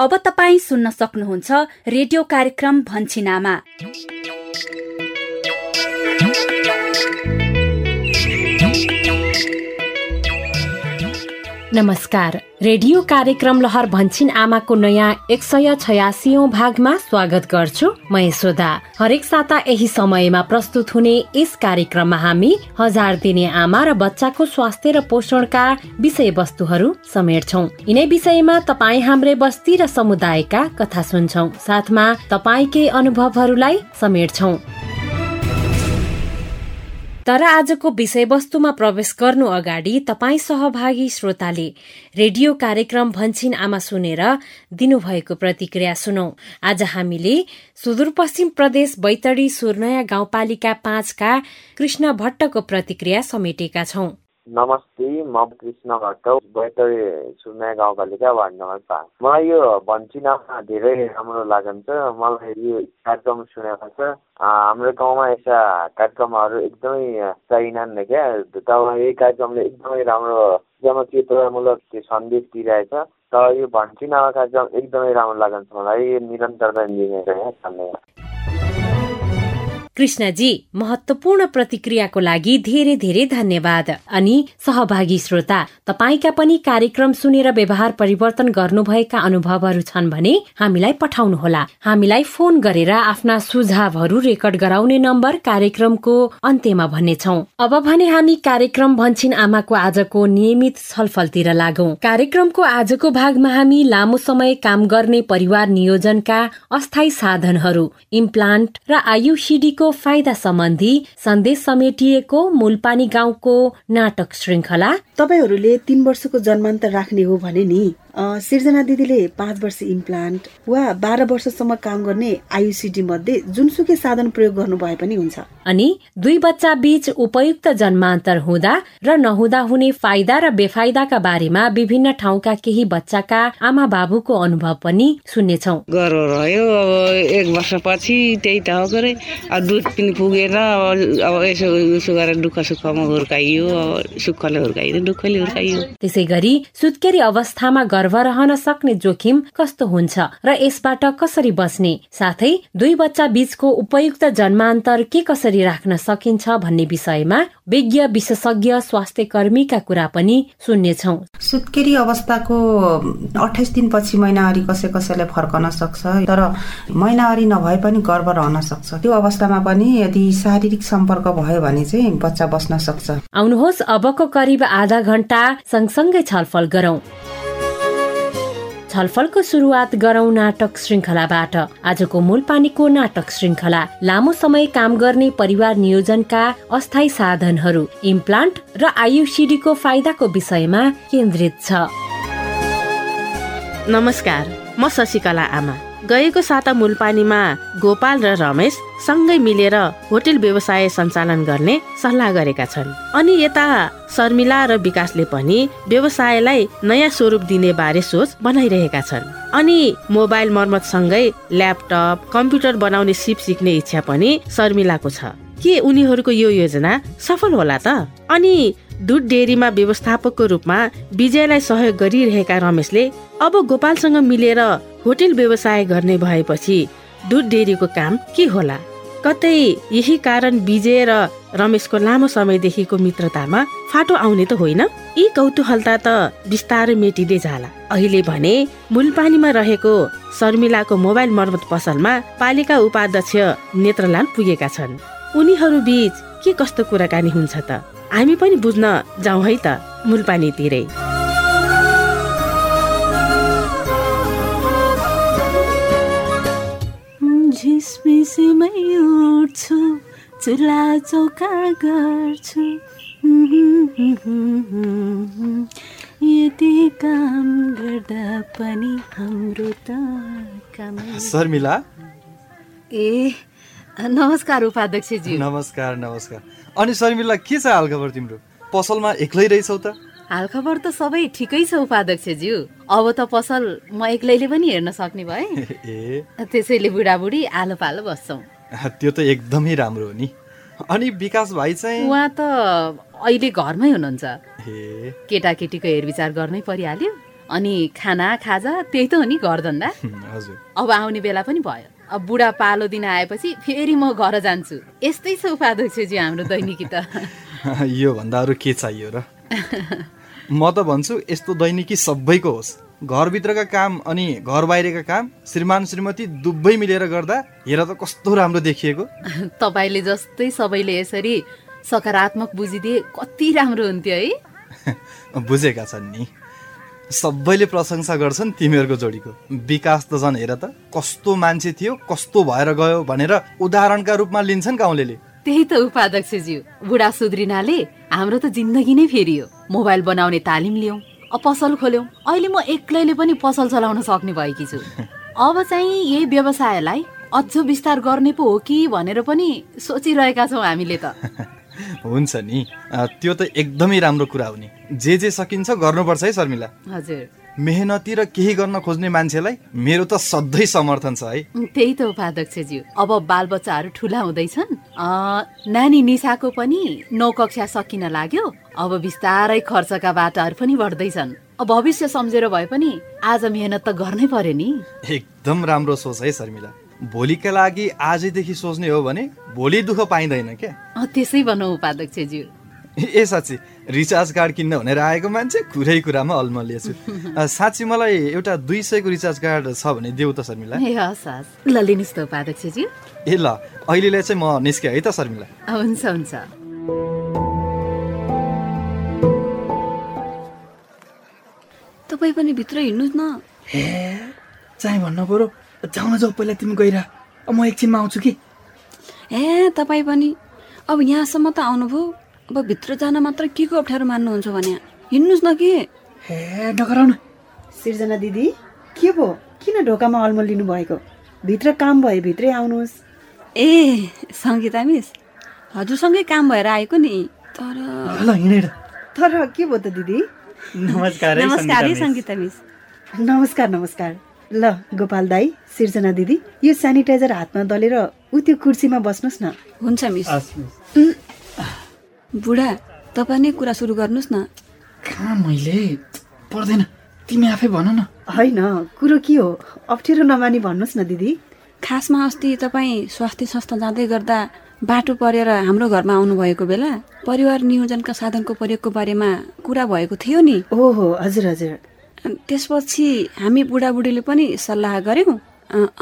अब तपाईँ सुन्न सक्नुहुन्छ रेडियो कार्यक्रम भन्छिनामा नमस्कार। रेडियो कार्यक्रम लहर भन्छिन आमाको नयाँ एक सय छयासी भागमा स्वागत गर्छु म यशोदा। हरेक साता यही समयमा प्रस्तुत हुने यस कार्यक्रममा हामी हजार दिने आमा र बच्चाको स्वास्थ्य र पोषणका विषयवस्तुहरू समेट्छौ। यिनै विषयमा तपाईँ हाम्रै बस्ती र समुदायका कथा सुन्छौ। साथमा तपाईँकै अनुभवहरूलाई समेट्छौ। तर आजको विषयवस्तुमा प्रवेश गर्नु अगाडि तपाईँ सहभागी श्रोताले रेडियो कार्यक्रम भन्छिन आमा सुनेर दिनुभएको प्रतिक्रिया सुनौ। आज हामीले सुदूरपश्चिम प्रदेश बैतडी सुर्नया गाउँपालिका पाँचका कृष्ण भट्टको प्रतिक्रिया समेटेका छौं। नमस्ते म कृष्ण भट्ट बैतडी सुनया गाउँपालिका वार्ड नम्बर पाँच। मलाई यो भन्चिनामा धेरै राम्रो लागन्छ मलाई यो कार्यक्रम सुनेको छ हाम्रो गाउँमा यस्ता कार्यक्रमहरू एकदमै चाहिँदैन क्या। तब यही कार्यक्रमले एकदमै राम्रो जनचेतनामूलक सन्देश दिइरहेछ। तर यो भन्चिनामा कार्यक्रम एकदमै राम्रो लागन्छ मलाई। निरन्तरता दिने धन्यवाद। कृष्णजी महत्वपूर्ण प्रतिक्रियाको लागि धेरै धेरै धन्यवाद। अनि सहभागी श्रोता तपाईँका पनि कार्यक्रम सुनेर व्यवहार परिवर्तन गर्नुभएका अनुभवहरू छन् भने हामीलाई पठाउनुहोला। हामीलाई फोन गरेर आफ्ना सुझावहरू रेकर्ड गराउने नम्बर कार्यक्रमको अन्त्यमा भन्नेछौ। अब भने हामी कार्यक्रम भन्छिन आमाको आजको नियमित छलफलतिर लागौ। कार्यक्रमको आजको भागमा हामी लामो समय काम गर्ने परिवार नियोजनका अस्थायी साधनहरू इम्प्लान्ट र फाइदा सम्बन्धी सन्देश समेटिएको मूलपानी गाउँको नाटक श्रृङ्खला। तपाईँहरूले तीन वर्षको जन्मान्तर राख्ने हो भने नि। सिर्जना दिदीले पाँच वर्ष इम्प्लान्ट वा बाह्र वर्षसम्म काम गर्ने आयुसिडी मध्ये जुनसुकै साधन प्रयोग गर्नु भए पनि हुन्छ। अनि दुई बच्चा बीच उपयुक्त जन्मान्तर हुँदा र नहुँदा हुने फाइदा र बेफाइदाका बारेमा विभिन्न ठाउँका केही बच्चाका आमा बाबुको अनुभव पनि सुन्नेछौ। गर्व रह्यो अब एक वर्षपछि त्यही त हो दुध पनि पुगेन अब यसो उसो गरेर दुःख सुखमा हुर्काइयो सुखले हुर्काइयो दुःखले हुर्काइयो। त्यसै गरी सुत्केरी अवस्थामा गर्भ रहन सक्ने जोखिम कस्तो हुन्छ र यसबाट कसरी बच्ने? साथै दुई बच्चा बीचको उपयुक्त जन्मान्तर के कसरी राख्न सकिन्छ भन्ने विषयमा विज्ञ विशेषज्ञ स्वास्थ्य कर्मीका कुरा पनि सुन्नेछौ। सुत्केरी अवस्थाको अठाइस दिनपछि महिनावारी कसै कसैलाई फर्कन सक्छ तर महिनावारी नभए पनि गर्भ रहन सक्छ। त्यो अवस्थामा पनि यदि शारीरिक सम्पर्क भयो भने चाहिँ बच्चा बस्न सक्छ। आउनुहोस् अबको करिब आधा घण्टा सँगसँगै छलफल गरौं। छलफलको सुरुवात गरौं नाटक श्रृङ्खलाबाट आजको मूल पानीको नाटक श्रृङ्खला लामो समय काम गर्ने परिवार नियोजनका अस्थायी साधनहरू इम्प्लान्ट र आयुसिडीको फाइदाको विषयमा केन्द्रित छ। नमस्कार म शशिकला आमा। गएको साता मूलपानीमा गोपाल र रमेश सँगै मिलेर होटेल व्यवसाय सञ्चालन गर्ने सल्लाह गरेका छन्। अनि यता शर्मिला र विकासले पनि व्यवसायलाई नयाँ स्वरूप दिने बारे सोच बनाइरहेका छन्। अनि मोबाइल मर्मत सँगै ल्यापटप कम्प्युटर बनाउने सिप सिक्ने इच्छा पनि शर्मिलाको छ। के उनीहरूको यो योजना सफल होला त? अनि दुध डेरीमा व्यवस्थापकको रूपमा विजयलाई सहयोग गरिरहेका रमेशले अब गोपालसँग मिलेर होटेल व्यवसाय गर्ने भएपछि दुध डेरीको काम के होला? कतै यही कारण विजय र रमेशको लामो समयदेखिको मित्रतामा फाटो आउने त होइन? यी कौतूहलता त बिस्तारै मेटिँदै जाला। अहिले भने मूलपानीमा रहेको शर्मिलाको मोबाइल मर्मत पसलमा पालिका उपाध्यक्ष नेत्रलाल पुगेका छन्। उनीहरू बीच के कस्तो कुराकानी हुन्छ त? हामी पनि बुझ्न जाउँ है त मूलपानीतिरै। झिसमिसमै उठ्छु चुला चौका गर्छु। यति काम गर्दा पनि हाम्रो त काम। शर्मिला? ए नमस्कार उपाध्यक्षजी। नमस्कार नमस्कार। अनि शर्मिला के छ हालखबर तिम्रो? पसलमा एक्लै रहेछौ त? हालखबर त सबै ठिकै छ उपाध्यक्षज्यू अब त पसल म एक्लैले पनि हेर्न सक्ने भए। ए। त्यसैले बुढाबुढी आलो पालो बस्छौँ। त्यो त एकदमै राम्रो हो नि। अनि विकास भाइ चाहिँ? उहाँ त अहिले घरमै हुनुहुन्छ। केटाकेटीको हेरविचार गर्नै परिहाल्यो। अनि खाना खाजा त्यही त हो नि घर धन्दा हजुर। अब आउने बेला पनि भयो। बुढा पालो दिन आएपछि फेरि म घर जान्छु। यस्तै छ उपाध्यक्षजी हाम्रो दैनिकी त। योभन्दा अरू के चाहियो र? म त भन्छु यस्तो दैनिकी सबैको होस्। घरभित्रका काम अनि घर बाहिरका काम श्रीमान श्रीमती दुबै मिलेर गर्दा हेर त कस्तो राम्रो देखिएको। तपाईँले जस्तै सबैले यसरी सकारात्मक बुझिदिए कति राम्रो हुन्थ्यो है। बुझेका छन् नि। सबैले प्रशंसा गर्छन् तिमीहरूको जोडीको। विकास त झन् हेर त कस्तो मान्छे थियो कस्तो भएर गयो भनेर उदाहरणका रूपमा लिन्छन् गाउँले त्यही त उपाध्यक्षज्यू बुढा सुध्रिनाले हाम्रो त जिन्दगी नै फेरियो। मोबाइल बनाउने तालिम लियौँ पसल खोल्यौँ। अहिले म एक्लैले पनि पसल चलाउन सक्ने भएकी छु। अब चाहिँ यही व्यवसायलाई अझ विस्तार गर्ने पो हो कि भनेर पनि सोचिरहेका छौँ हामीले त। हुन्छ नि। त्यो त एकदमै राम्रो कुरा हो नि। जे जे सकिन्छ गर्नुपर्छ है शर्मिला। हजुर। मेहनती र केही गर्न खोज्ने मान्छेलाई मेरो त सधैँ समर्थन छ है। त्यही त उपाध्यक्षज्यू। अब बालबच्चाहरू ठुला हुँदैछन्। नानी निसाको पनि नौ कक्षा सकिन लाग्यो। अब बिस्तारै खर्चका बाटाहरू पनि बढ्दैछन्। भविष्य सम्झेर भए पनि आज मेहनत त गर्नै पर्यो नि। एकदम राम्रो सोच है शर्मिला। भोलिका लागि आजैदेखि सोच्ने हो भने भोलि दुःख पाइँदैन क्या त्यसै भनौँ उपाध्यक्षज्यू ए साँच्ची रिचार्ज कार्ड किन्न भनेर आएको मान्छे कुरै कुरामा अल्मलिएछु साँच्ची मलाई एउटा दुई सयको रिचार्ज कार्ड छ भने देऊ त शर्मिला। ए हस् हस्। ल लिनुहोस् त उपाध्यक्षज्यू ए ल अहिलेलाई चाहिँ म निस्केँ है त शर्मिला? हुन्छ हुन्छ। तपाईँ पनि भित्र हिँड्नुहोस् न। ए चाहिँ भन्नु पऱ्यो। जाउँ न जाऊ पहिला तिमी गइर म एकछिनमा आउँछु कि? ए तपाईँ पनि। अब यहाँसम्म त आउनुभयो। अब भित्र जान मात्र के को अप्ठ्यारो मान्नुहुन्छ भने? हिँड्नुहोस् न कि। ए नगराउनु। सिर्जना दिदी के पो किन ढोकामा अल्मल लिनु भएको भित्र काम भयो भित्रै आउनुहोस्। ए सङ्गीता मिस हजुरसँगै काम भएर आएको नि। तर ल हिँडेर। तर के भयो त दिदी? नमस्कार नमस्कार है सङ्गीता मिस। नमस्कार नमस्कार। ल गोपाल दाई सिर्जना दिदी यो सेनिटाइजर हातमा दलेर उ त्यो कुर्सीमा बस्नुहोस् न। हुन्छ मिस। बुढा तपाईँ नै कुरा सुरु गर्नुहोस् न। कहाँ मैले? पर्दैन। तिमी आफै भन न। होइन कुरो के हो? अप्ठ्यारो नमानी भन्नुहोस् न दिदी। खासमा अस्ति तपाईँ स्वास्थ्य संस्था जाँदै गर्दा बाटो परेर हाम्रो घरमा आउनुभएको बेला परिवार नियोजनका साधनको प्रयोगको बारेमा कुरा भएको थियो नि। ओहो हजुर हजुर। त्यसपछि हामी बुढाबुढीले पनि सल्लाह गऱ्यौँ।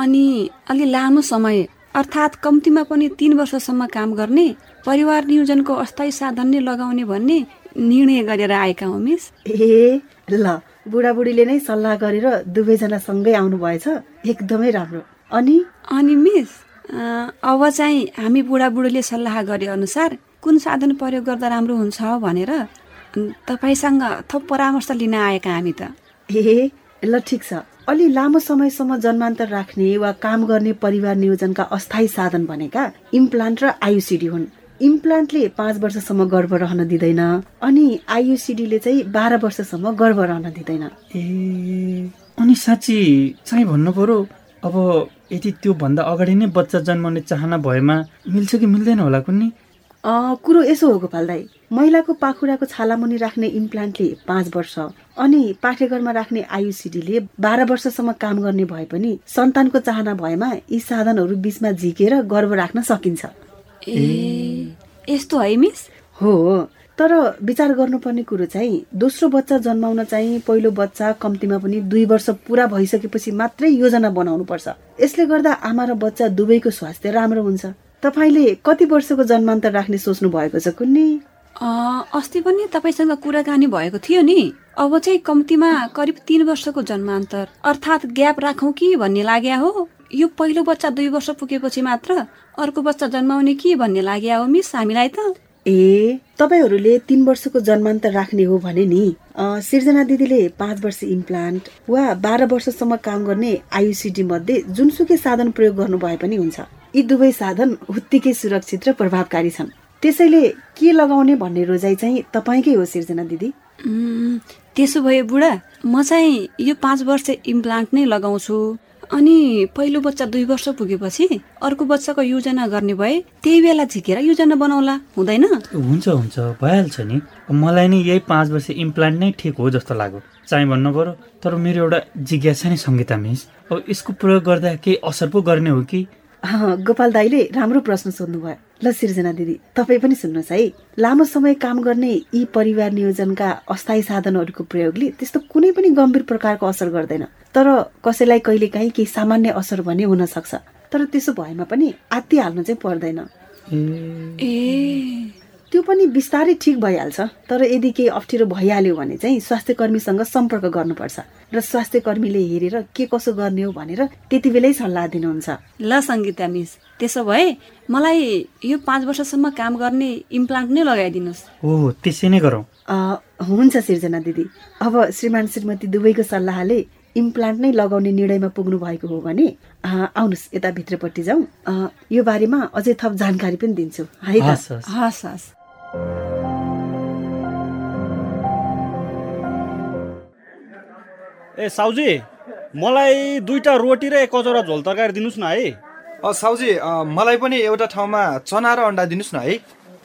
अनि अलि लामो समय अर्थात् कम्तीमा पनि तिन वर्षसम्म काम गर्ने परिवार नियोजनको अस्थायी साधन नै लगाउने भन्ने निर्णय गरेर आएका हौ मिस। ए ल बुढाबुढीले नै सल्लाह गरेर दुवैजना सँगै आउनु भएछ एकदमै राम्रो। अनि? अनि मिस अब चाहिँ हामी बुढाबुढीले सल्लाह गरे अनुसार कुन साधन प्रयोग गर्दा राम्रो हुन्छ भनेर तपाईँसँग थप परामर्श लिन आएका हामी त। ए ल ठिक छ। अलि लामो समयसम्म जन्मान्तर राख्ने वा काम गर्ने परिवार नियोजनका अस्थायी साधन भनेका इम्प्लान्ट र आयुसिडी हुन्। इम्प्लान्टले पाँच वर्षसम्म गर्भ रहन दिँदैन अनि आयुसिडीले चाहिँ बाह्र वर्षसम्म गर्भ रहन दिँदैन। ए अनि साँच्ची चाहिँ भन्नु पर्यो अब यदि त्यो भन्दा अगाडि नै बच्चा जन्माउने चाहना भएमा मिल्छ कि मिल्दैन होला कुन्नी? कुरो यसो हो गोपाल दाई। महिलाको पाखुराको छालामुनि राख्ने इम्प्लान्टले पाँच वर्ष अनि पाठेघरमा राख्ने आयुसिडीले बाह्र वर्षसम्म काम गर्ने भए पनि सन्तानको चाहना भएमा यी साधनहरू बिचमा झिकेर गर्भ राख्न सकिन्छ। ए यस्तो है मिस? हो तर विचार गर्नुपर्ने कुरो चाहिँ दोस्रो बच्चा जन्माउन चाहिँ पहिलो बच्चा कम्तीमा पनि दुई वर्ष पुरा भइसकेपछि मात्रै योजना बनाउनु पर्छ यसले गर्दा आमा र बच्चा दुवैको स्वास्थ्य राम्रो हुन्छ। तपाईँले कति वर्षको जन्मान्तर राख्ने सोच्नु भएको छ कुन्नी? अस्ति पनि तपाईँसँग कुराकानी भएको थियो नि। अब चाहिँ कम्तीमा करिब तिन वर्षको जन्मान्तर। अर्थात् ग्याप राखौँ कि भन्ने लाग्या हो। यो पहिलो बच्चा दुई वर्ष पुगेपछि मात्र अर्को बच्चा जन्माउने कि भन्ने लाग्या हो मिस हामीलाई त। ए तपाईँहरूले तिन वर्षको जन्मान्तर राख्ने हो भने नि। सिर्जना दिदीले पाँच वर्ष इम्प्लान्ट वा बाह्र वर्षसम्म काम गर्ने आयुसिडी मध्ये जुनसुकै साधन प्रयोग गर्नु भए पनि हुन्छ। यी दुवै साधन उत्तिकै सुरक्षित र प्रभावकारी छन्। त्यसैले के लगाउने भन्ने रोजाइ चाहिँ तपाईँकै हो सिर्जना दिदी? त्यसो भए बुढा म चाहिँ यो पाँच वर्ष इम्प्लान्ट नै लगाउँछु। अनि पहिलो बच्चा दुई वर्ष पुगेपछि अर्को बच्चाको योजना गर्ने भए त्यही बेला झिकेर योजना बनाउला हुँदैन? हुन्छ हुन्छ भइहाल्छ नि। मलाई नि यही पाँच वर्ष इम्प्लान्ट नै ठिक हो जस्तो लाग्यो। चाहिँ भन्नु पर्यो तर मेरो एउटा जिज्ञासा नै सङ्गीता मिस। अब यसको प्रयोग गर्दा केही असर पो गर्ने हो कि? गोपाल दाईले राम्रो प्रश्न सोध्नुभयो। ल सिर्जना दिदी तपाईँ पनि सुन्नुहोस् है। लामो समय काम गर्ने यी परिवार नियोजनका अस्थायी साधनहरूको प्रयोगले त्यस्तो कुनै पनि गम्भीर प्रकारको असर गर्दैन। तर कसैलाई कहिलेकाहीँ केही सामान्य असर भने हुन सक्छ तर त्यसो भएमा पनि आत्तिहाल्नु चाहिँ पर्दैन। ए। त्यो पनि बिस्तारै ठिक भइहाल्छ तर यदि केही अप्ठ्यारो भइहाल्यो भने चाहिँ स्वास्थ्य कर्मीसँग सम्पर्क गर्नुपर्छ र स्वास्थ्य कर्मीले हेरेर के कसो गर्ने हो भनेर त्यति बेलै सल्लाह दिनुहुन्छ। ल सङ्गीता मिस त्यसो भए मलाई यो पाँच वर्षसम्म काम गर्ने इम्प्लान्ट नै लगाइदिनुहोस्। हो त्यसै नै गरौँ। हुन्छ सिर्जना दिदी। अब श्रीमान श्रीमती दुवैको सल्लाहले इम्प्लान्ट नै लगाउने निर्णयमा पुग्नु भएको हो भने आउनुहोस् यता भित्रपट्टि जाउँ यो बारेमा अझै थप जानकारी पनि दिन्छु। है त? हस् हस्। ए साउजी मलाई दुईटा रोटी र एक कचौरा झोल तरकारी दिनुहोस् न है। साउजी मलाई पनि एउटा ठाउँमा चना र अन्डा दिनुहोस् न है।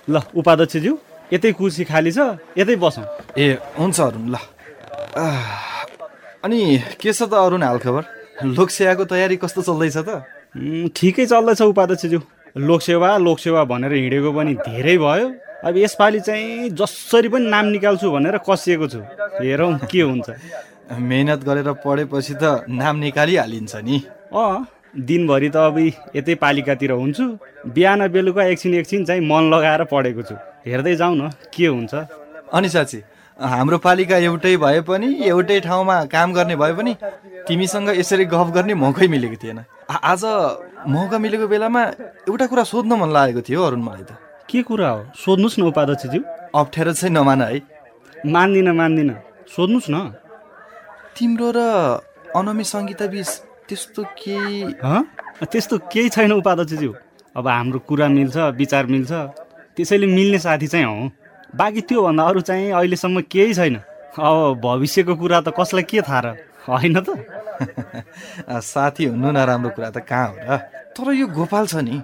ल उपाध्यक्षज्यू यतै कुर्सी खाली छ यतै बसौँ। ए हुन्छ अरुण ल। अनि के छ त अरुण हालखबर लोकसेवाको तयारी कस्तो चल्दैछ त? ठिकै चल्दैछ उपाध्यक्षज्यू। लोकसेवा लोकसेवा भनेर हिँडेको पनि धेरै भयो। अब यसपालि चाहिँ जसरी पनि नाम निकाल्छु भनेर कसिएको छु। हेरौँ के हुन्छ। मेहनत गरेर पढेपछि त नाम निकालिहालिन्छ नि। अँ दिनभरि त अब यतै पालिकातिर हुन्छु। बिहान बेलुका एकछिन एकछिन चाहिँ मन लगाएर पढेको छु। हेर्दै जाउँ न के हुन्छ। अनि साँच्ची हाम्रो पालिका एउटै भए पनि एउटै ठाउँमा काम गर्ने भए पनि तिमीसँग यसरी गफ गर्ने मौकै मिलेको थिएन। आज मौका मिलेको बेलामा एउटा कुरा सोध्न मन लागेको थियो अरुण मलाई त। के कुरा हो? सोध्नुहोस् न उपाध्यक्षज्यू अप्ठ्यारो चाहिँ नमान है। मान्दिनँ मान्दिनँ। सोध्नुहोस् न। तिम्रो र अनमी सङ्गीता बिच त्यस्तो केही त्यस्तो केही छैन उपाध्यक्षज्यू अब हाम्रो कुरा मिल्छ विचार मिल्छ। त्यसैले मिल्ने साथी चाहिँ हो। बाँकी त्योभन्दा अरू चाहिँ अहिलेसम्म केही छैन। अब भविष्यको कुरा त कसलाई के थाहा र? होइन त। साथी हुनु नराम्रो कुरा त कहाँ हो र? तर यो गोपाल छ नि।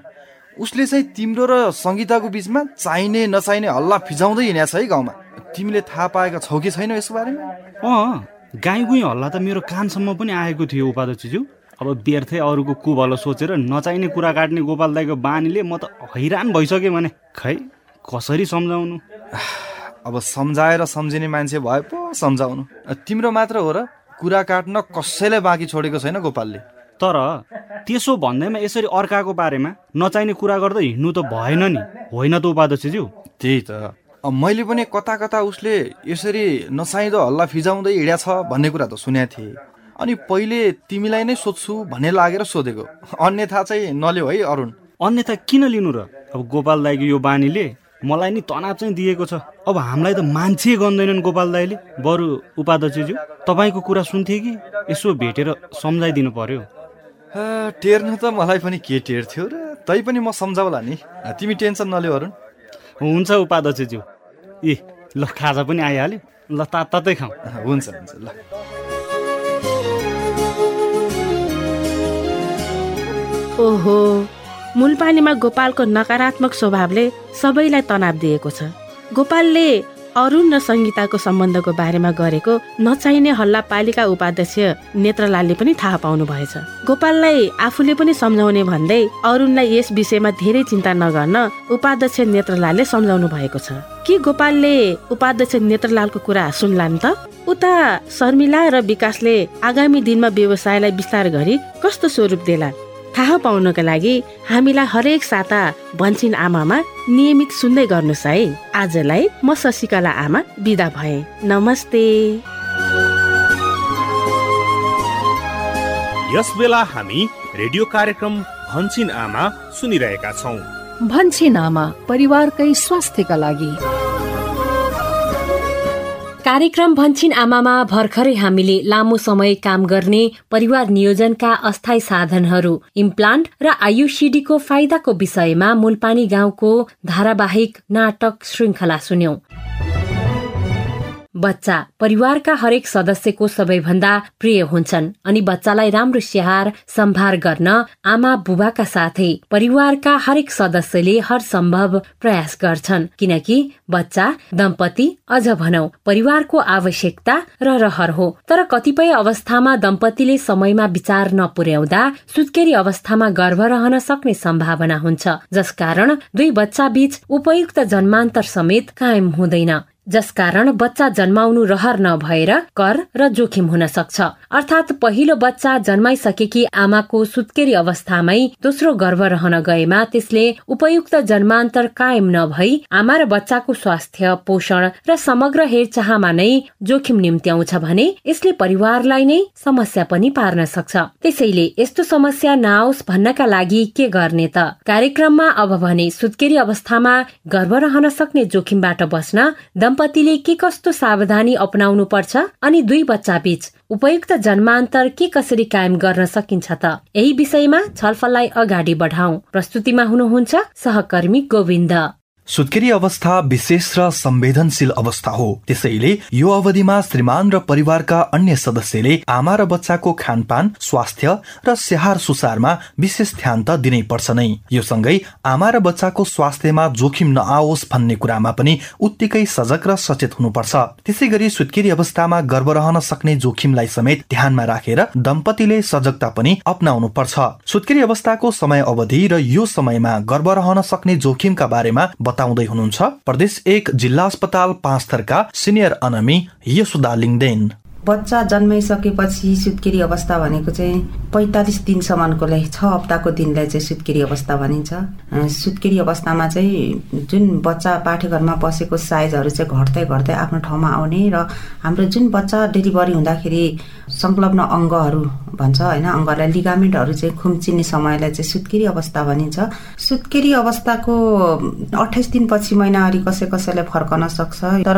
उसले चाहिँ तिम्रो र सङ्गीताको बिचमा चाहिने नचाहिने हल्ला फिजाउँदै हिँडेको छ है गाउँमा। तिमीले थाहा पाएका छौ कि छैन यसको बारेमा? अँ गाई गुई हल्ला त मेरो कानसम्म पनि आएको थियो उपाध्यक्षज्यू अब व्यर्थै अरूको कुभलो सोचेर नचाहिने कुरा काट्ने गोपाल दाईको बानीले म त हैरान भइसकेँ भने खै कसरी सम्झाउनु? अब सम्झाएर सम्झिने मान्छे भए पो सम्झाउनु। तिम्रो मात्र हो र कुरा काट्न कसैलाई बाँकी छोडेको छैन गोपालले। तर त्यसो भन्दैमा यसरी अर्काको बारेमा नचाहिने कुरा गर्दै हिँड्नु त भएन नि। होइन त उपाध्यक्षज्यू त्यही त। मैले पनि कता कता उसले यसरी नचाहिँदो हल्ला फिजाउँदै हिँड्या छ भन्ने कुरा त सुनेको थिएँ। अनि पहिले तिमीलाई नै सोध्छु भन्ने लागेर सोधेको। अन्यथा चाहिँ नल्यो है अरुण। अन्यथा किन लिनु र? अब गोपाल दाईको यो बानीले मलाई नि तनाव चाहिँ दिएको छ। अब हामीलाई त मान्छे गन्दैनन् गोपाल दाईले। बरु उपाध्यक्षज्यू तपाईँको कुरा सुन्थे कि? यसो भेटेर सम्झाइदिनु पर्यो। टेर्नु त मलाई पनि के टेर्थ्यो र तै पनि म सम्झाउला नि। तिमी टेन्सन नल्यो अरुण। हुन्छ उपाध्यक्षज्यू। ए ल खाजा पनि आइहाल्यो। ल तातै खाउँ। हुन्छ हुन्छ ल। ओहो मूलपानीमा गोपालको नकारात्मक स्वभावले सबैलाई तनाव दिएको छ। गोपालले अरुण र सङ्गीताको सम्बन्धको बारेमा गरेको नचाहिने हल्ला पालिका उपाध्यक्ष नेत्रलालले पनि थाहा पाउनु भएछ गोपाललाई आफूले पनि सम्झाउने भन्दै अरुणलाई यस विषयमा धेरै चिन्ता नगर्न उपाध्यक्ष नेत्रलालले सम्झाउनु भएको छ। के गोपालले उपाध्यक्ष नेत्रलालको कुरा सुन्लान् त? उता शर्मिला र विकासले आगामी दिनमा व्यवसायलाई विस्तार गरी कस्तो स्वरूप देला थाहा पाउनका लागि हामीलाई हरेक साता भन्छिन आमामा नियमित सुन्दै गर्नुहोस् है। आजलाई म शशिकला आमा बिदा भए। नमस्ते। यस बेला हामी रेडियो कार्यक्रम भन्छिन आमा सुनिरहेका छौँ। भन्छिन आमा परिवारकै स्वास्थ्यका लागि। कार्यक्रम भन्छिन आमामा भर्खरै हामीले लामो समय काम गर्ने परिवार नियोजनका अस्थायी साधनहरू इम्प्लान्ट र आयुसिडीको फाइदाको विषयमा मूलपानी गाउँको धारावाहिक नाटक श्रृङ्खला सुन्यौं। बच्चा परिवारका हरेक सदस्यको सबैभन्दा प्रिय हुन्छन् अनि बच्चालाई राम्रो स्याहार सम्भार गर्न आमा बुबाका साथै परिवारका हरेक सदस्यले हर सम्भव प्रयास गर्छन्। किनकि बच्चा दम्पति अझ भनौ परिवारको आवश्यकता र रहर हो। तर कतिपय अवस्थामा दम्पतिले समयमा विचार नपुर्याउँदा सुत्केरी अवस्थामा गर्भ रहन सक्ने सम्भावना हुन्छ जसकारण दुई बच्चा बीच उपयुक्त जन्मान्तर समेत कायम हुँदैन। जसकारण बच्चा जन्माउनु रहर नभएर कर र जोखिम हुन सक्छ। अर्थात् पहिलो बच्चा जन्माइसकेकी आमाको सुत्केरी अवस्थामै दोस्रो गर्भ रहन गएमा त्यसले उपयुक्त जन्मान्तर कायम नभई आमा र बच्चाको स्वास्थ्य पोषण र समग्र हेरचाहमा नै जोखिम निम्त्याउँछ भने यसले परिवारलाई नै समस्या पनि पार्न सक्छ। त्यसैले यस्तो समस्या नआओस् भन्नका लागि के गर्ने त? कार्यक्रममा अब भने सुत्केरी अवस्थामा गर्भ रहन सक्ने जोखिमबाट बस्न दम्पतिले के कस्तो सावधानी अपनाउनु पर्छ अनि दुई बच्चा बीच उपयुक्त जन्मान्तर के कसरी कायम गर्न सकिन्छ त? यही विषयमा छलफललाई अगाडि बढाउ। प्रस्तुतिमा हुनुहुन्छ सहकर्मी गोविन्द। सुत्केरी अवस्था विशेष र संवेदनशील अवस्था हो। त्यसैले यो अवधिमा श्रीमान र परिवारका अन्य सदस्यले आमा र बच्चाको खानपान स्वास्थ्य र स्याहार सुसारमा विशेष ध्यान त दिनै पर्छ नै। यो सँगै आमा र बच्चाको स्वास्थ्यमा जोखिम नआओस् भन्ने कुरामा पनि उत्तिकै सजग र सचेत हुनुपर्छ। त्यसै गरी सुत्केरी अवस्थामा गर्भ रहन सक्ने जोखिमलाई समेत ध्यानमा राखेर दम्पतिले सजगता पनि अप्नाउनु पर्छ सुत्केरी अवस्थाको समय अवधि र यो समयमा गर्भ रहन सक्ने जोखिमका बारेमा बताउँदै हुनुहुन्छ प्रदेश एक जिल्ला अस्पताल पाँच थरका सिनियर अनमी यसुदा लिङदेन बच्चा जन्माइसकेपछि सुत्केरी अवस्था भनेको चाहिँ पैँतालिस दिनसम्मकोलाई छ हप्ताको दिनलाई चाहिँ सुत्केरी अवस्था भनिन्छ। सुत्केरी अवस्थामा चाहिँ जुन बच्चा पाठेघरमा बसेको साइजहरू चाहिँ घट्दै घट्दै आफ्नो ठाउँमा आउने र हाम्रो जुन बच्चा डेलिभरी हुँदाखेरि संलग्न अङ्गहरू भन्छ होइन अङ्गलाई लिगामेन्टहरू चाहिँ खुम्चिने समयलाई चाहिँ सुत्केरी अवस्था भनिन्छ। सुत्केरी अवस्थाको अठाइस दिनपछि महिनावारी कसै कसैलाई फर्कन सक्छ तर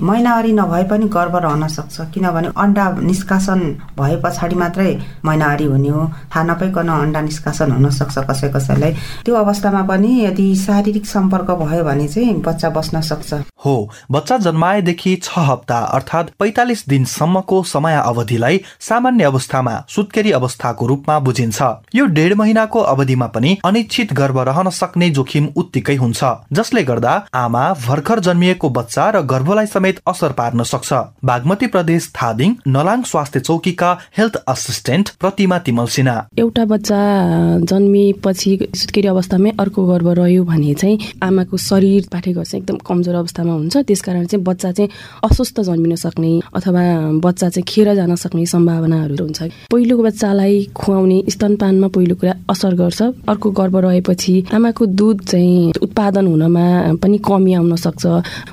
महिनावारी नभए पनि गर्भ रहन सक्छ। किनभने अन्डा निष्कासन भए पछाडि मात्रै महिनावारी हुने हो। थाहा नपाइकन अन्डा निष्कासन हुन सक्छ कसै कसैलाई। त्यो अवस्थामा पनि यदि शारीरिक सम्पर्क भयो भने चाहिँ बच्चा बस्न सक्छ। हो बच्चा जन्माएदेखि छ हप्ता अर्थात् पैतालिस दिनसम्मको समय अवधिलाई सामान्य अवस्थामा सुत्केरी अवस्थाको रूपमा बुझिन्छ। यो डेढ महिनाको अवधिमा पनि अनिश्चित गर्भ रहन सक्ने जोखिम उत्तिकै हुन्छ। जसले गर्दा आमा भर्खर जन्मिएको बच्चा र गर्भलाई समेत असर पार्न सक्छ। बागमती प्रदेश थादिङ नलाङ स्वास्थ्य चौकीका हेल्थ असिस्टेन्ट प्रतिमा तिमल सिन्हा। एउटा बच्चा जन्मिएपछि सुत्केरी अवस्थामै अर्को गर्भ रह्यो भने चाहिँ आमाको शरीर पाठेघर चाहिँ एकदम कमजोर अवस्थामा हुन्छ। त्यसकारण चाहिँ बच्चा चाहिँ अस्वस्थ जन्मिन सक्ने अथवा बच्चा चाहिँ खेर जान सक्ने सम्भावनाहरू हुन्छ। पहिलो बच्चालाई खुवाउने स्तनपानमा पहिलो कुरा असर गर्छ। अर्को गर्भ रहेपछि आमाको दुध चाहिँ उत्पादन हुनमा पनि कमी आउन सक्छ।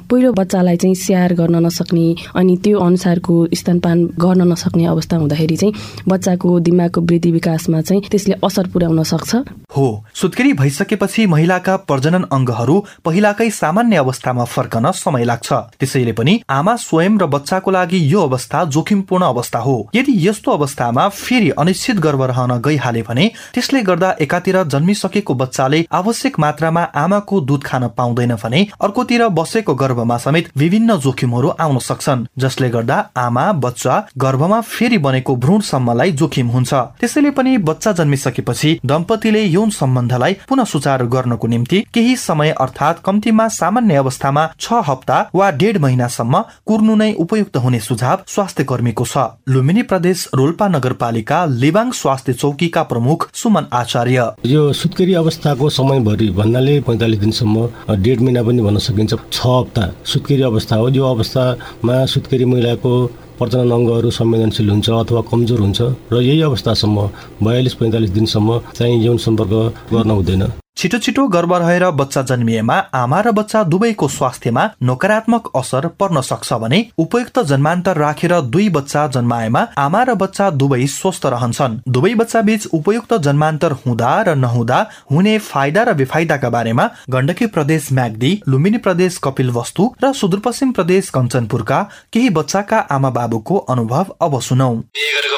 पहिलो बच्चालाई चाहिँ स्याहार गर्न नसक्ने अनि त्यो अनुसारको स्तनपान गर्न नसक्ने अवस्था हुँदाखेरि चाहिँ बच्चाको दिमागको वृद्धि विकासमा चाहिँ त्यसले असर पुर्याउन सक्छ। हो सुत्केरी भइसकेपछि महिलाका प्रजनन अङ्गहरू पहिलाकै सामान्य अवस्थामा फर्कन समय लाग्छ। त्यसैले पनि आमा स्वयं र बच्चाको लागि यो अवस्था जोखिमपूर्ण अवस्था हो। यदि यस्तो अवस्थामा फेरि अनिश्चित गर्भ रहन गइहाले भने त्यसले गर्दा एकातिर जन्मिसकेको बच्चाले आवश्यक मात्रामा आमाको दुध खान पाउँदैन भने अर्कोतिर बसेको गर्भमा समेत विभिन्न जोखिमहरू आउन सक्छन् जसले गर्दा आमा बच्चा गर्भमा फेरि बनेको भ्रूणसम्मलाई जोखिम हुन्छ। त्यसैले पनि बच्चा जन्मिसकेपछि दम्पतिले यौन सम्बन्धलाई पुनः सुचारू गर्नको निम्ति केही समय अर्थात् कम्तीमा सामान्य अवस्थामा छ हप्ता वा डेढ महिनासम्म कुर्नु नै उपयुक्त हुने सुझाव स्वास्थ्य कर्मीको छ। लुम्बिनी प्रदेश रोल्पा नगरपालिका लिबाङ स्वास्थ्य चौकीका प्रमुख सुमन आचार्य। यो सुत्केरी अवस्थाको समयभरि भन्नाले पैँतालिस दिनसम्म डेढ महिना पनि भन्न सकिन्छ। छ हप्ता सुत्केरी अवस्था हो। यो अवस्थामा सुत्केरी महिलाको प्रजनन अङ्गहरू संवेदनशील हुन्छ अथवा कमजोर हुन्छ र यही अवस्थासम्म बयालिस पैँतालिस दिनसम्म चाहिँ यौन सम्पर्क गर्न हुँदैन। छिटो छिटो गर्भ रहेर बच्चा जन्मिएमा आमा र बच्चा दुवैको स्वास्थ्यमा नकारात्मक असर पर्न सक्छ भने उपयुक्त जन्मान्तर राखेर दुई बच्चा जन्माएमा आमा र बच्चा दुवै स्वस्थ रहन्छन्। दुवै बच्चा बीच उपयुक्त जन्मान्तर हुँदा र नहुँदा हुने फाइदा र बेफाइदाका बारेमा गण्डकी प्रदेश म्याग्दी लुम्बिनी प्रदेश कपिल वस्तु र सुदूरपश्चिम प्रदेश कञ्चनपुरका केही बच्चाका आमा बाबुको अनुभव अब सुनौ।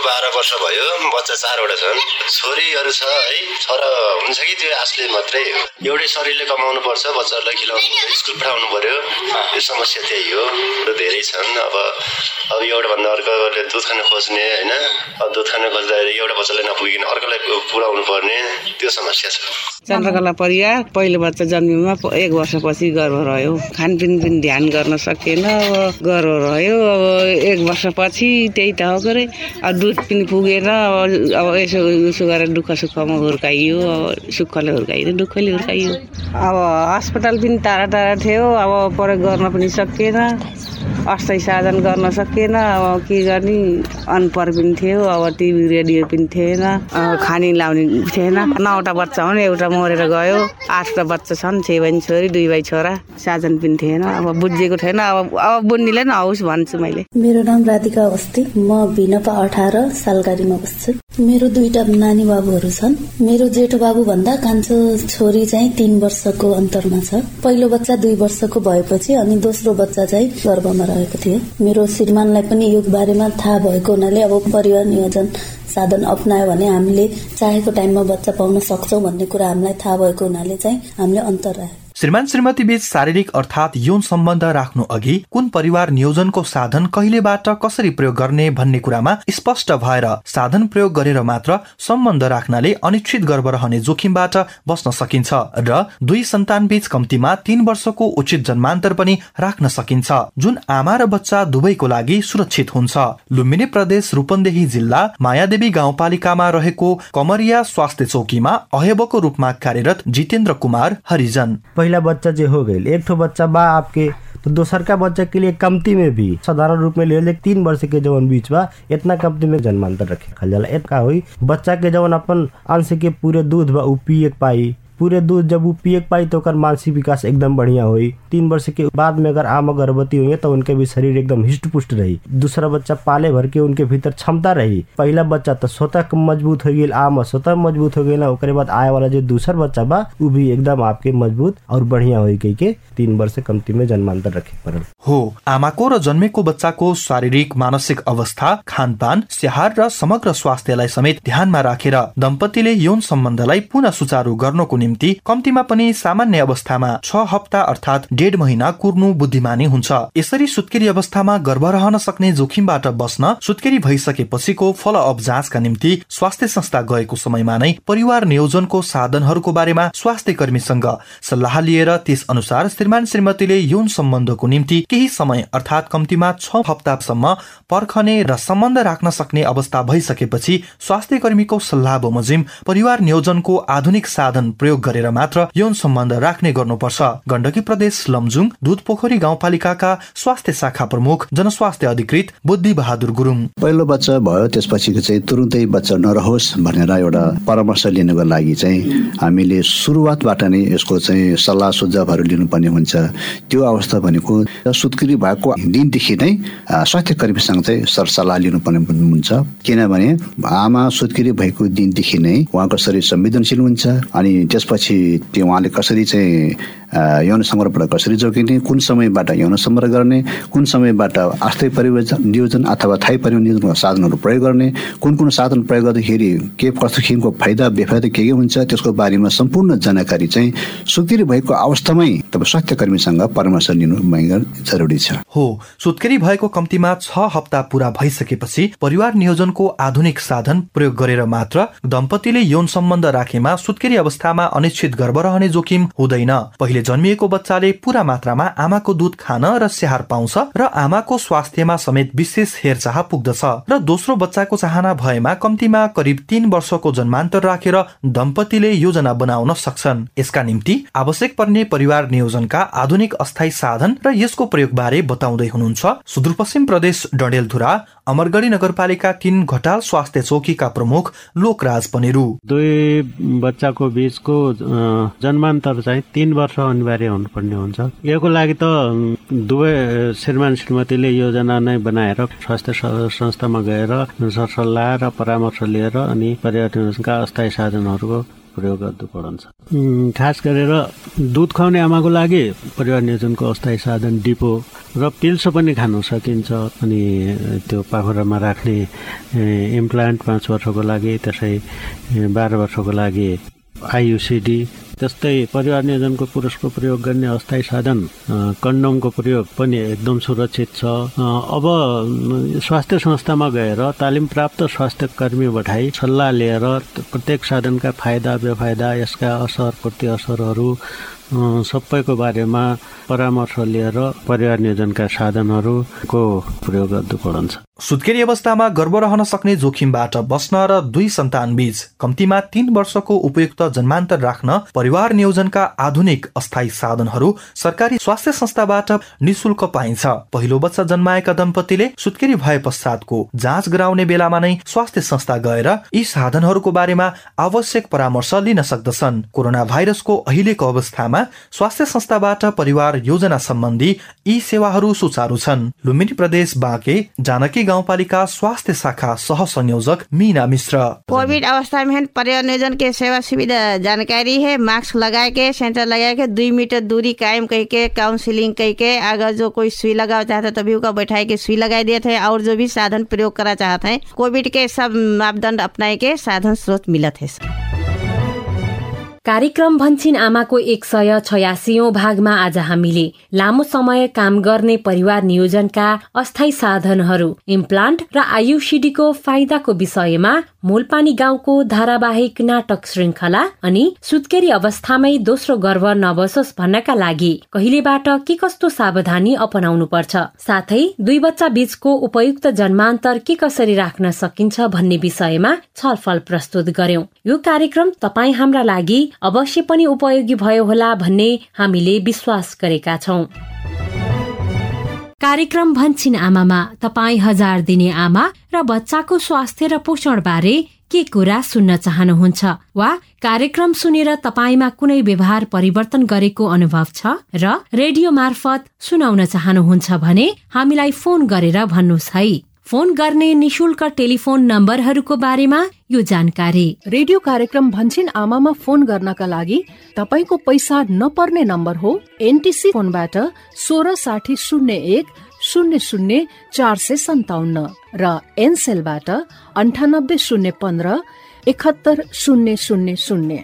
बाह्र वर्ष भयो। बच्चा चारवटा छन्। छोरीहरू छ है। छोरा हुन्छ कि त्यो आफूले मात्रै समस्याले एउटै शरीरले कमाउनु पर्छ बच्चाहरूलाई खिलाउनु पर्छ स्कुल पठाउनु पर्यो। यो समस्या त्यही हो र धेरै छन्। अब अब एउटाभन्दा अर्कोले दुध खान खोज्ने होइन? अब दुध खान खोज्दाखेरि एउटा बच्चालाई नपुगिकन अर्कोलाई पुऱ्याउनु पर्ने त्यो समस्या छ। चन्द्रकला परिवार पहिलो बच्चा जन्मिनुमा एक वर्षपछि गर्भ रह्यो। खानपिन पनि ध्यान गर्न सकेन अब गर्भ रह्यो। अब एक वर्षपछि त्यही त हो गरे। अब दुध पनि पुगेन। अब अब यसो उसो गरेर दुःख सुखमा हुर्काइयो। अब सुखले हुर्काइयो दुःखले हुर्काइयो अब अस्पताल पनि टाढा टाढा थियो अब प्रयोग गर्न पनि सकिएन अस्थायी साधन गर्न सकिएन अब के गर्ने? अनपढ पनि थियो अब टिभी रेडियो पनि थिएन अब खानी लाउने थिएन। नौवटा बच्चा हुन् एउटा मरेर गयो आठवटा बच्चा छन् छ भाइ छोरी दुई भाइ छोरा साधन पनि थिएन अब बुझेको थिएन अब अब बुन्नीलाई पनि हौस् भन्छु मैले। मेरो नाम राधिका अवस्थी म भिनपा अठार सालगारीमा बस्छु। मेरो दुईटा नानी बाबुहरू छन्। मेरो जेठो बाबु भन्दा कान्छो छोरी चाहिँ तीन वर्षको अन्तरमा छ। पहिलो बच्चा दुई वर्षको भएपछि अनि दोस्रो बच्चा चाहिँ गर्भमा रहेको थियो। मेरो श्रीमानलाई पनि यो बारेमा थाहा भएको हुनाले अब परिवार नियोजन साधन अप्नायो भने हामीले चाहेको टाइममा बच्चा पाउन सक्छौँ भन्ने कुरा हामीलाई थाहा भएको हुनाले चाहिँ हामीले अन्तर राख्यो। श्रीमान श्रीमती बीच शारीरिक अर्थात यौन सम्बन्ध राख्नु अघि कुन परिवार नियोजनको साधन कहिलेबाट कसरी प्रयोग गर्ने भन्ने कुरामा स्पष्ट भएर साधन प्रयोग गरेर मात्र सम्बन्ध राख्नाले अनिश्चित गर्भ रहने जोखिमबाट बस्न सकिन्छ र दुई सन्तान बीच कम्तीमा तीन वर्षको उचित जन्मान्तर पनि राख्न सकिन्छ जुन आमा र बच्चा दुवैको लागि सुरक्षित हुन्छ। लुम्बिनी प्रदेश रूपन्देही जिल्ला मायादेवी गाउँपालिकामा रहेको कमरिया स्वास्थ्य चौकीमा अहेबको रूपमा कार्यरत जितेन्द्र कुमार हरिजन। पहला बच्चा जो हो गई एक ठो बच्चा बा आपके तो दूसर का बच्चा के लिए कमती में भी, साधारण रूप में ले तीन वर्ष के जवन बीच बा इतना कमती में जन्मांतर रखे जाला। का हुई, बच्चा के जवन अपन अंश के पूरे दूध बा पिए पाई। पूरे दूध जब वो पिए पाई तो मानसिक विकास एकदम बढ़िया हुई। तीन वर्ष के बाद में अगर आम गर्भवती हुई तो उनके भी शरीर एकदम हिष्ट पुष्ट रही। दूसरा बच्चा पाले भर के उनके भीतर क्षमता रही। पहला बच्चा तो स्वतः मज़बूत हो गई आम स्वतः मज़बूत हो गई ना बाद आए वाला जो दूसरा बच्चा बा वो भी एकदम आपके मज़बूत और बढ़िया हुई कही के तीन वर्ष कम्ती में जन्मांतर रखे पड़ल। हो, आमाको र जन्मेको बच्चाको शारीरिक, मानसिक अवस्था, खानपान, स्याहार र समग्र स्वास्थ्यलाई समेत ध्यानमा राखेर दम्पतिले यौन सम्बन्धलाई पुनः सुचारू गर्नको निम्ति कम्तीमा पनि सामान्य अवस्थामा छ हप्ता अर्थात डेढ महिना कुर्नु बुद्धिमानी हुन्छ। यसरी सुत्केरी अवस्थामा गर्भ रहन सक्ने जोखिमबाट बस्न सुत्केरी भइसकेपछिको फलोअप जाँचका निम्ति स्वास्थ्य संस्था गएको समयमा नै परिवार नियोजनको साधनहरूको बारेमा स्वास्थ्य कर्मीसँग सल्लाह लिएर त्यस अनुसार श्रीमान श्रीमतीले यौन सम्बन्धको निम्ति केही समय अर्थात कम्तीमा छ हप्तासम्म पर्खने र सम्बन्ध राख्न सक्ने अवस्था भइसकेपछि स्वास्थ्य कर्मीको सल्लाह बमोजिम परिवार नियोजनको आधुनिक साधन प्रयोग गरेर मात्र यौन सम्बन्ध राख्ने गर्नुपर्छ। गण्डकी प्रदेश लमजुङ दुध पोखरी गाउँपालिकाका स्वास्थ्य शाखा प्रमुख जनस्वास्थ्य अधिकृत बुद्धि बहादुर गुरुङ। पहिलो बच्चा भयो त्यसपछि चाहिँ तुरुन्तै बच्चा नरहोस् भनेर एउटा परामर्श लिनको लागि चाहिँ हामीले सुरुवातबाट नै यसको चाहिँ सल्लाह सुझावहरू लिनुपर्ने हुन्छ। त्यो अवस्था भनेको सुत्केरी भएको दिनदेखि नै स्वास्थ्य कर्मीसँग चाहिँ सरसल्लाह लिनुपर्ने हुन्छ। किनभने आमा सुत्केरी भएको दिनदेखि नै उहाँको शरीर संवेदनशील हुन्छ अनि त्यसपछि त्यो उहाँले कसरी चाहिँ यौन सङ्ग्रहबाट कसरी जोगिने कुन समयबाट यौन सङ्ग्रह गर्ने कुन समयबाट अस्थायी परियोजना नियोजन अथवा थायी परियोजनको साधनहरू प्रयोग गर्ने कुन कुन साधन प्रयोग गर्दाखेरि के कस्तो किसिमको फाइदा बेफाइदा के के हुन्छ त्यसको बारेमा सम्पूर्ण जानकारी चाहिँ सुत्केरी भएको अवस्थामै तपाईँ स्वास्थ्य कर्मीसँग परामर्श लिनु जरुरी छ। हो सुत्केरी भएको कम्तीमा छ हप्ता पूरा भइसकेपछि परिवार नियोजनको आधुनिक साधन प्रयोग गरेर मात्र दम्पतिले यौन सम्बन्ध राखेमा सुत्केरी अवस्थामा अनिश्चित गर्भ रहने जोखिम हुँदैन। जन्मिएको बच्चाले पूरा मात्रामा आमाको दुध खान र स्याहार पाउँछ र आमाको स्वास्थ्यमा समेत विशेष हेरचाह पुग्दछ र दोस्रो बच्चाको चाहना भएमा कम्तीमा करिब तीन वर्षको जन्मान्तर राखेर दम्पतिले योजना बनाउन सक्छन्। यसका निम्ति आवश्यक पर्ने परिवार नियोजनका आधुनिक अस्थायी साधन र यसको प्रयोग बारे बताउँदै हुनुहुन्छ सुदूरपश्चिम प्रदेश डडेलधुरा अमरगढी नगरपालिका तीन घटाल स्वास्थ्य चौकीका प्रमुख लोकराज पनेरू। दुई बच्चाको बीचको जन्मान्तर चाहिँ तीन वर्ष अनिवार्य हुनुपर्ने हुन्छ। यसको लागि त दुवै श्रीमान श्रीमतीले योजना नै बनाएर स्वास्थ्य संस्थामा गएर सरसल्लाह र परामर्श लिएर अनि पर्यटनका अस्थायी साधनहरूको प्रयोग गर्नुपर्छ खास गरेर दुध खुवाउने आमाको लागि परिवार नियोजनको अस्थायी साधन डिपो र पिल्सो पनि खानु सकिन्छ अनि त्यो पाखुरामा राख्ने इम्प्लान्ट पाँच वर्षको लागि त्यसै बाह्र वर्षको लागि आइयुसिडी त्यस्तै परिवार नियोजनको पुरुषको प्रयोग गर्ने अस्थायी साधन कन्डमको प्रयोग पनि एकदम सुरक्षित छ। अब स्वास्थ्य संस्थामा गएर तालिम प्राप्त स्वास्थ्य कर्मी बठाई सल्लाह लिएर प्रत्येक साधनका फाइदा बेफाइदा यसका असर प्रति असरहरू सबैको बारेमा परामर्श लिएर परिवार नियोजनका साधनहरूको प्रयोग गर्नुपर्छ सुत्केरी अवस्थामा गर्भ रहन सक्ने जोखिमबाट बस्न र दुई सन्तान बीच कम्तीमा तीन वर्षको उपयुक्त जन्मान्तर राख्न परिवार नियोजनका आधुनिक अस्थायी साधनहरू सरकारी स्वास्थ्य संस्थाबाट निशुल्क पाइन्छ। पहिलो बच्चा जन्माएका दम्पतिले सुत्केरी भए पश्चातको जाँच गराउने बेलामा नै स्वास्थ्य संस्था गएर यी साधनहरूको बारेमा आवश्यक परामर्श लिन सक्दछन्। कोरोना भाइरसको अहिलेको अवस्थामा स्वास्थ्य संस्थाबाट परिवार योजना सम्बन्धी यी सेवाहरू सुचारू छन्। लुम्बिनी प्रदेश बाँके जानकी गाउँपालिका स्वास्थ्य शाखा सह संयोजक मीना मिश्र। कोविड अवस्था के सेवा सुविधा जानकारी है मास्क लगा के सेंटर लगा के दुई मीटर दूरी कायम कह के काउंसिलिंग कह के अगर जो कोई सुई लगाना चाहता है तभी बैठाए के सुई लगाई दिए थे और जो भी साधन प्रयोग करा चाहते हैं कोविड के सब मापदंड अपनाए के साधन स्रोत मिलत है कार्यक्रम भन्छिन आमाको एक सय छयासीौं भागमा आज हामीले लामो समय काम गर्ने परिवार नियोजनका अस्थायी साधनहरू इम्प्लान्ट र आयुसिडीको फाइदाको विषयमा मूलपानी गाउँको धारावाहिक नाटक श्रृङ्खला अनि सुत्केरी अवस्थामै दोस्रो गर्भ नबसोस् भन्नका लागि कहिलेबाट के कस्तो सावधानी अपनाउनु पर्छ साथै दुई बच्चा बीचको उपयुक्त जन्मान्तर के कसरी राख्न सकिन्छ भन्ने विषयमा छलफल प्रस्तुत गर्यौं। यो कार्यक्रम तपाईँ हाम्रा लागि अवश्य पनि उपयोगी भयो होला भन्ने हामीले विश्वास गरेका छौं। कार्यक्रम भन्छिन आमामा तपाईँ हजार दिने आमा र बच्चाको स्वास्थ्य र पोषण बारे के कुरा सुन्न चाहनुहुन्छ वा कार्यक्रम सुनेर तपाईँमा कुनै व्यवहार परिवर्तन गरेको अनुभव छ र रेडियो मार्फत सुनाउन चाहनुहुन्छ भने हामीलाई फोन गरेर भन्नुहोस् है। फोन गर्ने निशुल्क टेलिफोन नम्बरहरूको बारेमा यो जानकारी। रेडियो कार्यक्रम भन्छन् आमामा फोन गर्नका लागि तपाईँको पैसा नपर्ने नम्बर हो। एनटिसी फोनबाट सोह्र साठी शून्य एक शून्य शून्य चार सय सन्ताउन्न र एनसेलबाट अन्ठानब्बे शून्य पन्ध्र एकहत्तर शून्य शून्य शून्य।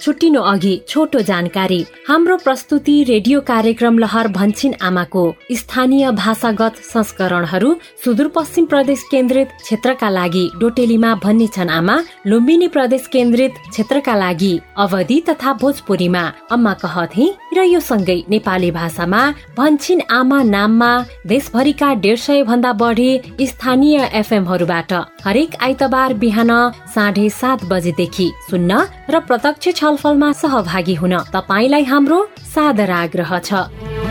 छुट्टिनु अघि छोटो जानकारी। हाम्रो प्रस्तुति रेडियो कार्यक्रम लहर भन्छिन आमाको स्थानीय भाषागत संस्करणहरू सुदूरपश्चिम प्रदेश केन्द्रित क्षेत्रका लागि डोटेलीमा भन्ने छन् आमा लुम्बिनी प्रदेश केन्द्रित क्षेत्रका लागि अवधि तथा भोजपुरीमा। अम्मा कहथे र यो सँगै नेपाली भाषामा भन्छिन आमा नाममा देशभरिका डेढ सय भन्दा बढी स्थानीय एफएमहरूबाट हरेक आइतबार बिहान साढे सात बजेदेखि सुन्न र प्रत्यक्ष छलफलमा सहभागी हुन तपाईँलाई हाम्रो सादर आग्रह छ।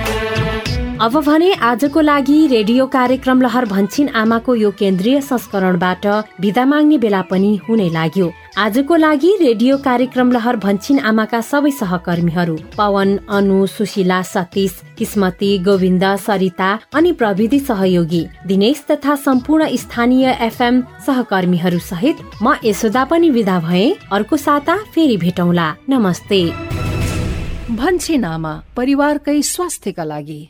अब भने आजको लागि रेडियो कार्यक्रम लहर भन्छिन आमाको यो केन्द्रीय संस्करणबाट विदा माग्ने बेला पनि हुने लाग्यो। आजको लागि रेडियो कार्यक्रम लहर भन्छिन आमाका सबै सहकर्मीहरू पवन अनु सुशीला सतीश किस्मती गोविन्द सरिता अनि प्रविधि सहयोगी दिनेश तथा सम्पूर्ण स्थानीय एफएम सहकर्मीहरू सहित म यशोदा पनि विदा भए। अर्को साता फेरि भेटौँला। नमस्ते। भन्छे नामा परिवारकै स्वास्थ्यका लागि।